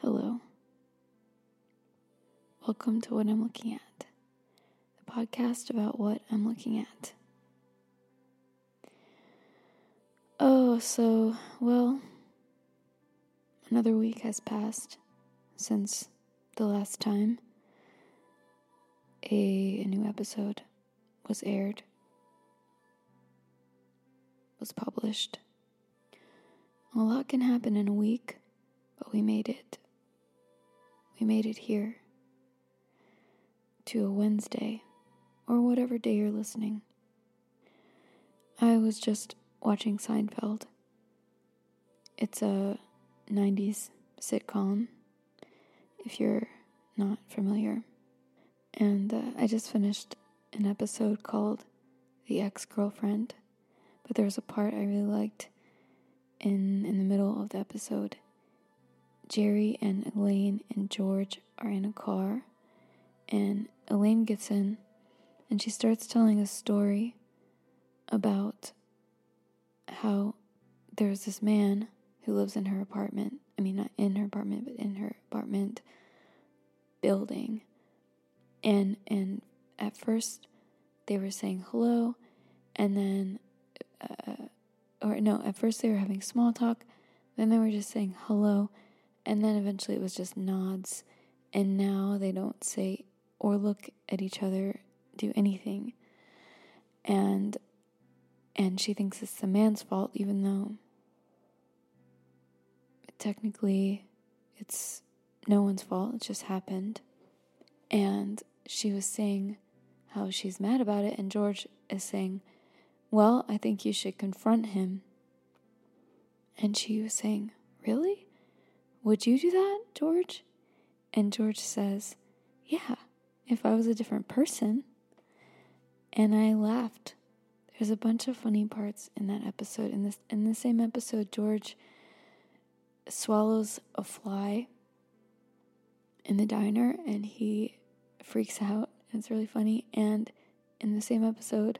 Hello. Welcome to What I'm Looking At, the podcast about what I'm looking at. Oh, so, well, another week has passed since the last time a, a new episode was aired, was published. A lot can happen in a week, but we made it. We made it here to a Wednesday or whatever day you're listening. I was just watching Seinfeld. It's a 90s sitcom, if you're not familiar. And uh, I just finished an episode called The Ex Girlfriend, but there was a part I really liked in, in the middle of the episode. Jerry and Elaine and George are in a car, and Elaine gets in and she starts telling a story about how there's this man who lives in her apartment. I mean, not in her apartment, but in her apartment building. And and at first they were saying hello, and then, uh, or no, at first they were having small talk, then they were just saying hello, and then eventually it was just nods, and now they don't say or look at each other, do anything, and and she thinks it's the man's fault, even though technically it's no one's fault, it just happened. And she was saying how she's mad about it, and George is saying, Well, I think you should confront him. And she was saying, Really? Would you do that, George? And George says, Yeah, if I was a different person. And I laughed. There's a bunch of funny parts in that episode. In this in the same episode, George swallows a fly in the diner and he freaks out. It's really funny. And in the same episode,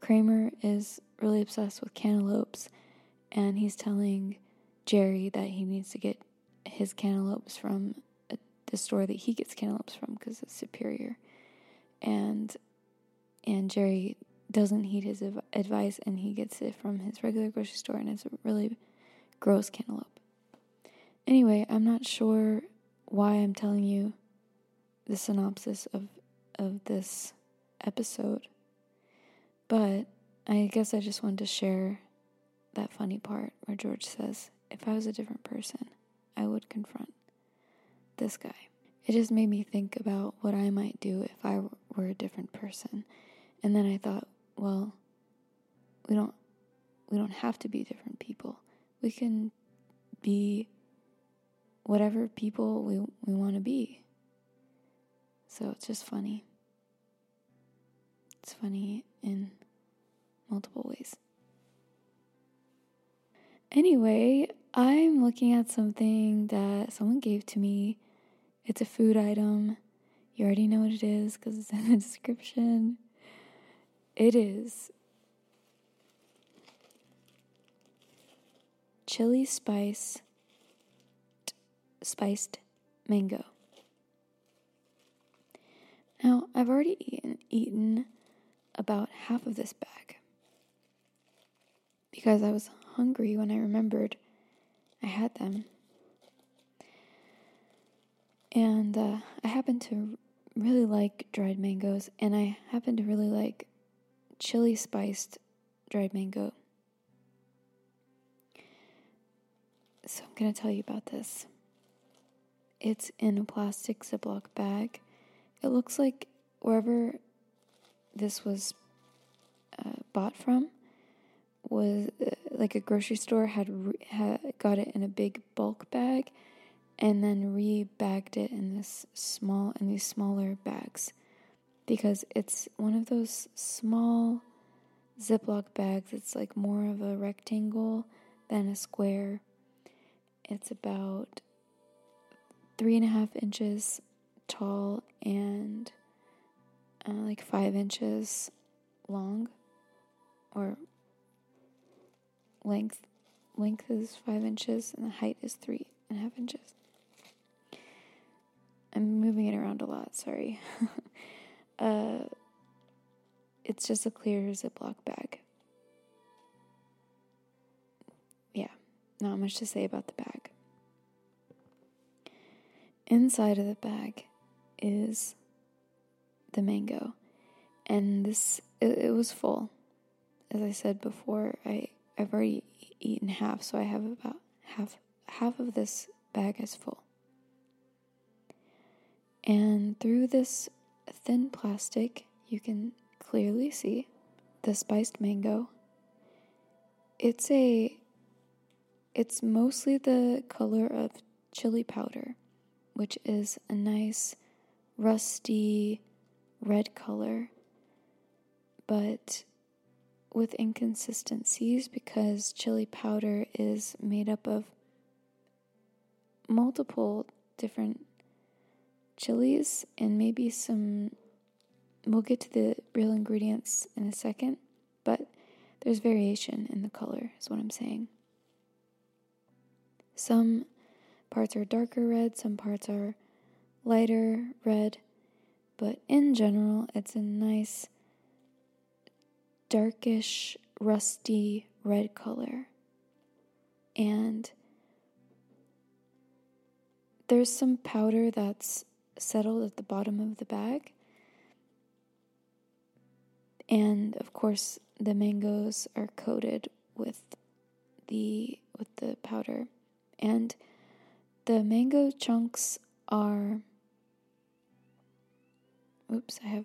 Kramer is really obsessed with cantaloupes and he's telling Jerry that he needs to get his cantaloupes from uh, the store that he gets cantaloupes from because it's superior. And and Jerry doesn't heed his advice and he gets it from his regular grocery store and it's a really gross cantaloupe. Anyway, I'm not sure why I'm telling you the synopsis of of this episode. But I guess I just wanted to share that funny part where George says, "If I was a different person, I would confront this guy." It just made me think about what I might do if I were a different person. And then I thought, well, we don't we don't have to be different people. We can be whatever people we we want to be. So it's just funny. It's funny in multiple ways. Anyway, I'm looking at something that someone gave to me. It's a food item. You already know what it is because it's in the description. It is chili spice spiced mango. Now, I've already eaten, eaten about half of this bag because I was hungry when I remembered I had them. And uh, I happen to really like dried mangoes, and I happen to really like chili spiced dried mango. So I'm going to tell you about this. It's in a plastic Ziploc bag. It looks like wherever this was uh, bought from was uh, like a grocery store had, had got it in a big bulk bag and then rebagged it in this small in these smaller bags because it's one of those small Ziploc bags. It's like more of a rectangle than a square. It's about three and a half inches tall and uh, like five inches long, or length. Length is five inches and the height is three and a half inches. I'm moving it around a lot, sorry. uh, it's just a clear Ziploc bag. Yeah, not much to say about the bag. Inside of the bag is the mango, and this it, it was full. As I said before, I I've already eaten half, so I have about half half of this bag is full. And through this thin plastic, you can clearly see the spiced mango. It's a it's mostly the color of chili powder, which is a nice rusty red color, but with inconsistencies because chili powder is made up of multiple different chilies and maybe some. We'll get to the real ingredients in a second, but there's variation in the color, is what I'm saying. Some parts are darker red, some parts are lighter red, but in general, it's a nice, darkish, rusty red color. And there's some powder that's settled at the bottom of the bag. And of course, the mangoes are coated with the with the powder. And the mango chunks are Oops, I have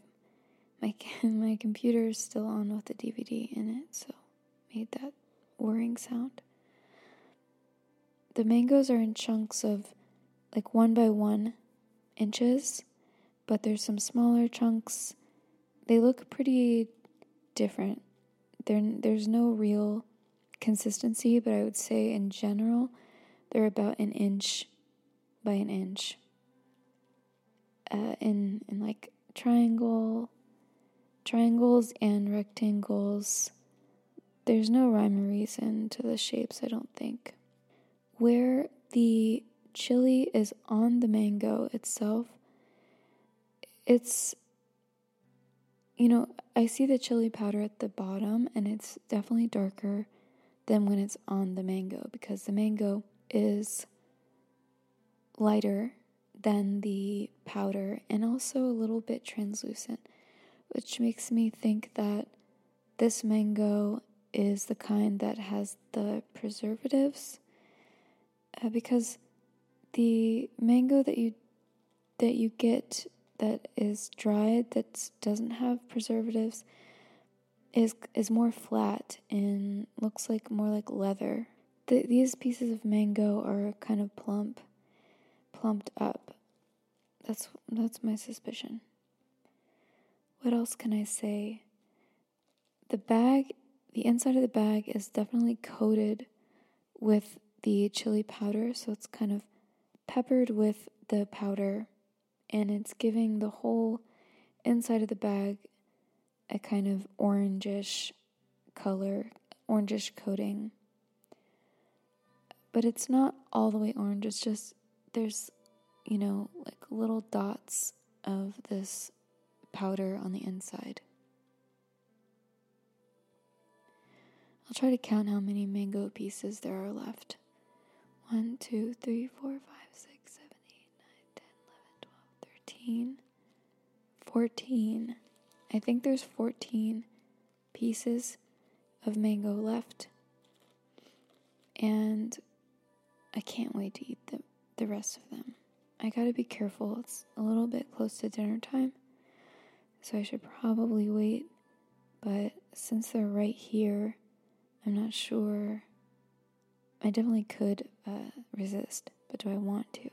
my my computer is still on with the DVD in it, so made that whirring sound. The mangoes are in chunks of like one by one inches, but there's some smaller chunks. They look pretty different. There, there's no real consistency, but I would say in general, they're about an inch by an inch. Uh, in in like triangle, triangles and rectangles. There's no rhyme or reason to the shapes, I don't think. Where the chili is on the mango itself, it's, you know, I see the chili powder at the bottom and it's definitely darker than when it's on the mango because the mango is lighter than the powder and also a little bit translucent, which makes me think that this mango is the kind that has the preservatives uh, because the mango that you that you get that is dried that doesn't have preservatives is is more flat and looks like more like leather. The, these pieces of mango are kind of plump plumped up. That's that's my suspicion. What else can I say? The bag, the inside of the bag is definitely coated with the chili powder, so it's kind of peppered with the powder and it's giving the whole inside of the bag a kind of orangish color, orangish coating. But it's not all the way orange, it's just there's, you know, like little dots of this powder on the inside. I'll try to count how many mango pieces there are left. 1, 2, 3, 4, 5, 6, 7, 8, 9, 10, 11, 12, 13, 14. I think there's 14 pieces of mango left. And I can't wait to eat them the rest of them. I gotta be careful, it's a little bit close to dinner time, so I should probably wait. But since they're right here, I'm not sure. I definitely could uh, resist, but do I want to?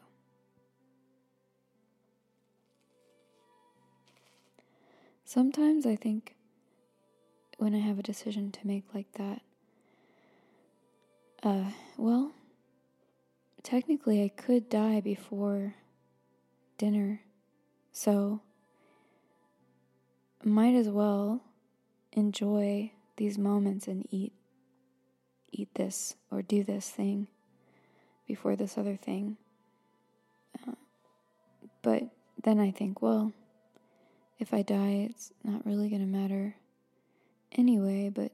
Sometimes I think when I have a decision to make like that, uh, well, technically I could die before dinner, so might as well enjoy these moments and eat eat this or do this thing before this other thing. Uh, but then I think, well, if I die, it's not really going to matter anyway, but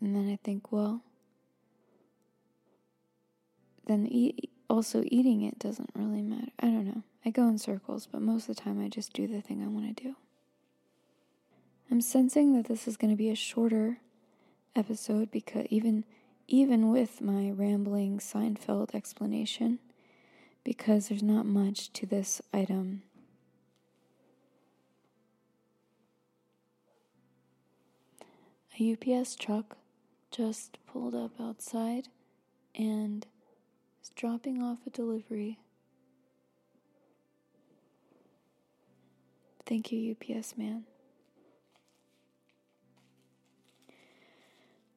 and then I think, well, then eat, also eating it doesn't really matter. I don't know. I go in circles, but most of the time I just do the thing I want to do. I'm sensing that this is going to be a shorter episode because even even with my rambling Seinfeld explanation because there's not much to this item. A UPS truck just pulled up outside and is dropping off a delivery. Thank you, UPS man.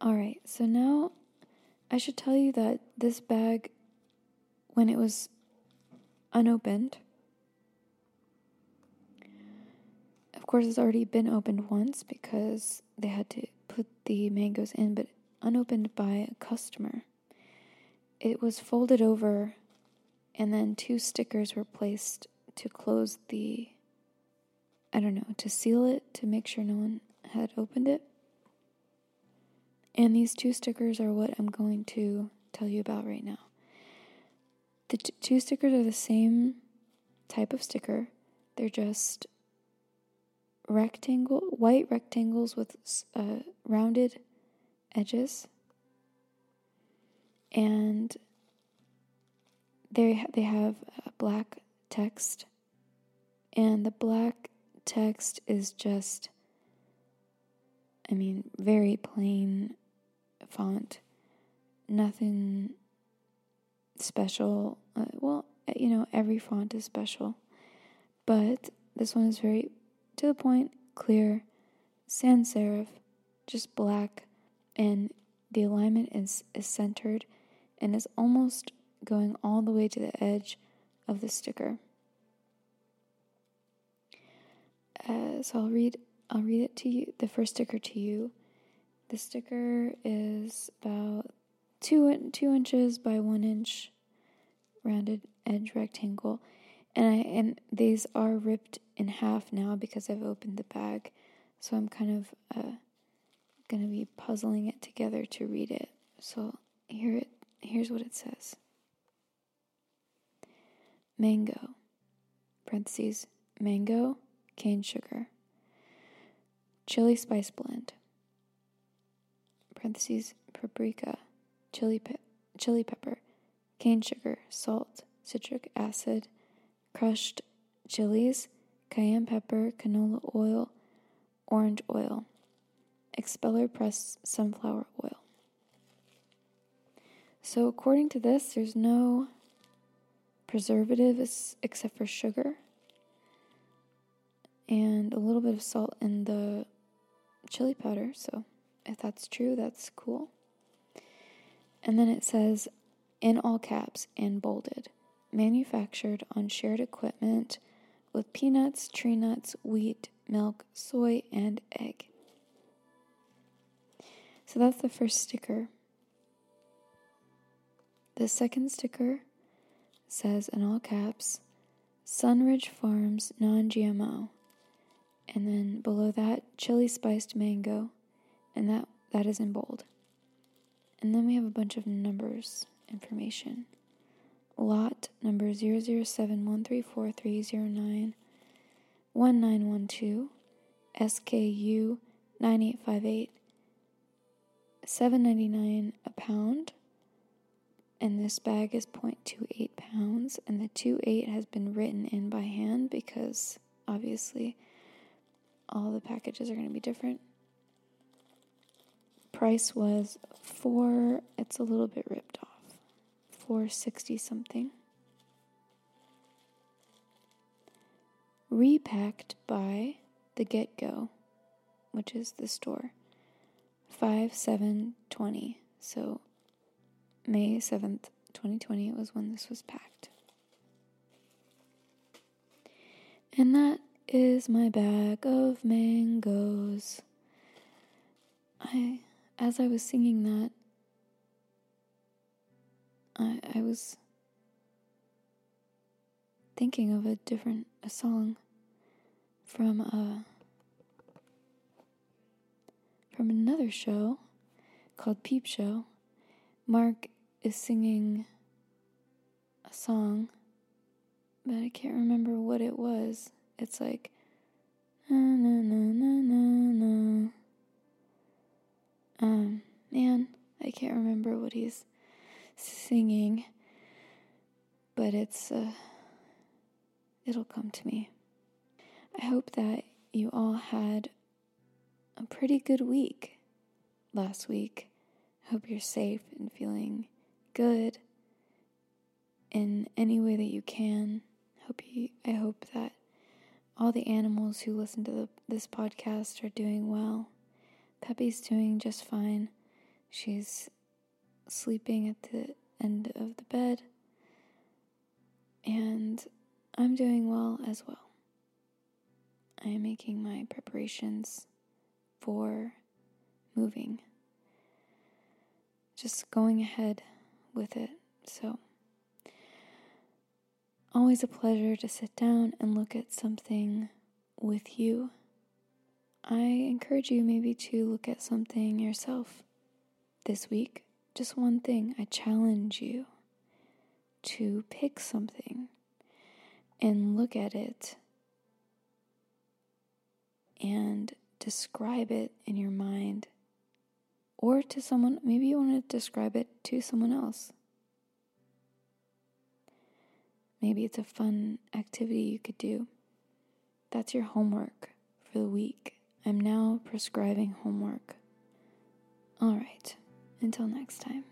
Alright, so now I should tell you that this bag, when it was unopened, of course, it's already been opened once because they had to put the mangoes in, but unopened by a customer. It was folded over, and then two stickers were placed to close the, I don't know, to seal it to make sure no one had opened it. And these two stickers are what I'm going to tell you about right now. The t- two stickers are the same type of sticker, they're just rectangle, white rectangles with uh, rounded edges. And they ha- they have black text, and the black text is just, I mean, very plain font. Nothing special. Uh, well, you know, every font is special. But this one is very to the point, clear, sans serif, just black, and the alignment is, is centered and is almost going all the way to the edge of the sticker. Uh, so I'll read I'll read it to you the first sticker to you. The sticker is about two two inches by one inch rounded edge rectangle, and I and these are ripped in half now because I've opened the bag, so I'm kind of uh, gonna be puzzling it together to read it. So here it here's what it says: Mango, parentheses mango, cane sugar, chili spice blend parentheses, paprika, chili, pe- chili pepper, cane sugar, salt, citric acid, crushed chilies, cayenne pepper, canola oil, orange oil, expeller pressed sunflower oil. So, according to this, there's no preservatives except for sugar and a little bit of salt in the chili powder. So, if that's true, that's cool. And then it says, in all caps and bolded, manufactured on shared equipment with peanuts, tree nuts, wheat, milk, soy, and egg. So that's the first sticker. The second sticker says in all caps, Sunridge Farms non GMO. And then below that, chili spiced mango and that that is in bold. And then we have a bunch of numbers information. Lot number 007134309 1912 SKU 9858 7.99 a pound and this bag is 0.28 pounds and the 28 has been written in by hand because obviously all the packages are going to be different price was four, it's a little bit ripped off, 460 something. Repacked by the Get Go, which is the store, Five 5720. So May 7th, 2020 It was when this was packed. And that is my bag of mangoes. I as I was singing that, I, I was thinking of a different a song from a from another show called Peep Show. Mark is singing a song, but I can't remember what it was. It's like na na na na na na. Um, man, I can't remember what he's singing, but it's uh, it'll come to me. I hope that you all had a pretty good week last week. I hope you're safe and feeling good in any way that you can. Hope you I hope that all the animals who listen to the, this podcast are doing well. Peppy's doing just fine. She's sleeping at the end of the bed. And I'm doing well as well. I am making my preparations for moving. Just going ahead with it. So, always a pleasure to sit down and look at something with you. I encourage you maybe to look at something yourself this week. Just one thing. I challenge you to pick something and look at it and describe it in your mind or to someone. Maybe you want to describe it to someone else. Maybe it's a fun activity you could do. That's your homework for the week. I'm now prescribing homework. All right, until next time.